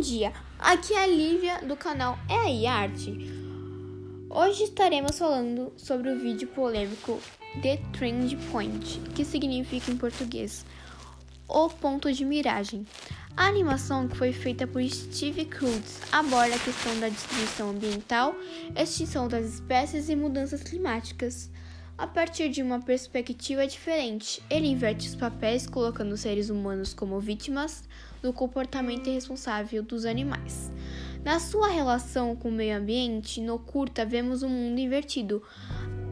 dia, aqui é a Lívia do canal É aí Arte. Hoje estaremos falando sobre o vídeo polêmico The Trend Point, que significa em português o ponto de miragem. A animação que foi feita por Steve Cruz aborda a questão da destruição ambiental, extinção das espécies e mudanças climáticas. A partir de uma perspectiva diferente, ele inverte os papéis, colocando os seres humanos como vítimas do comportamento irresponsável dos animais. Na sua relação com o meio ambiente, no curta vemos um mundo invertido,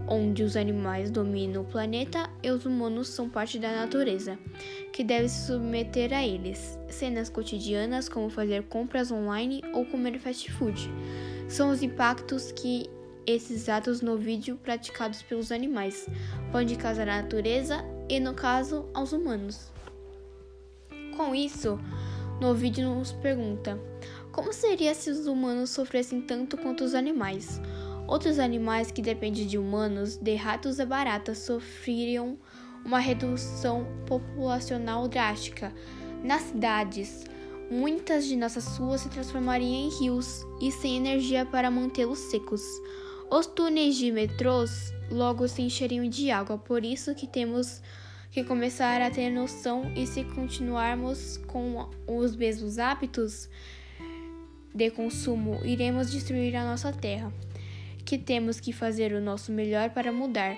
onde os animais dominam o planeta e os humanos são parte da natureza, que deve se submeter a eles. Cenas cotidianas como fazer compras online ou comer fast food são os impactos que esses atos no vídeo praticados pelos animais podem causar à natureza e, no caso, aos humanos. Com isso, no vídeo nos pergunta: como seria se os humanos sofressem tanto quanto os animais? Outros animais que dependem de humanos, de ratos e baratas, sofreriam uma redução populacional drástica. Nas cidades, muitas de nossas ruas se transformariam em rios e sem energia para mantê-los secos. Os túneis de metrôs logo se encheriam de água, por isso que temos que começar a ter noção e se continuarmos com os mesmos hábitos de consumo, iremos destruir a nossa terra. Que temos que fazer o nosso melhor para mudar.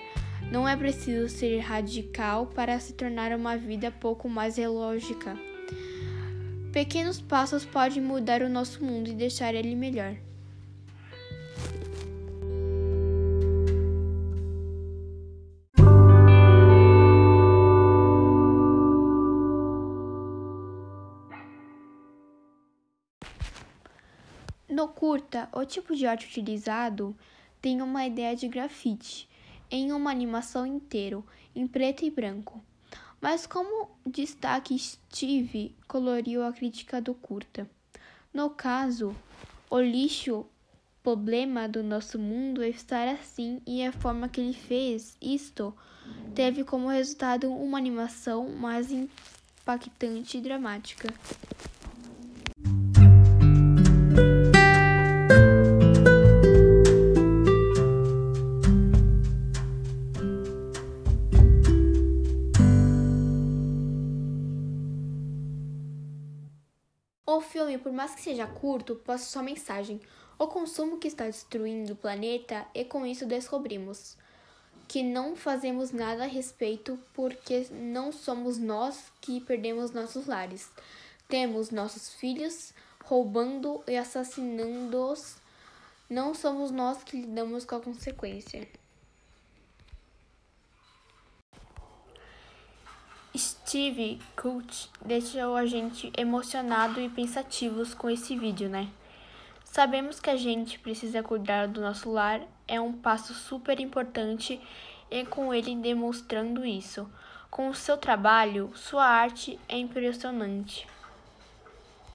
Não é preciso ser radical para se tornar uma vida pouco mais lógica. Pequenos passos podem mudar o nosso mundo e deixar ele melhor. No curta, o tipo de arte utilizado tem uma ideia de grafite, em uma animação inteiro, em preto e branco. Mas como destaque Steve coloriu a crítica do curta. No caso, o lixo problema do nosso mundo é estar assim e a forma que ele fez isto teve como resultado uma animação mais impactante e dramática. O filme, por mais que seja curto, passa sua mensagem: o consumo que está destruindo o planeta e com isso descobrimos que não fazemos nada a respeito porque não somos nós que perdemos nossos lares. Temos nossos filhos roubando e assassinando-os. Não somos nós que lidamos com a consequência. Steve Cult deixou a gente emocionado e pensativos com esse vídeo, né? Sabemos que a gente precisa cuidar do nosso lar, é um passo super importante e com ele demonstrando isso. Com o seu trabalho, sua arte é impressionante.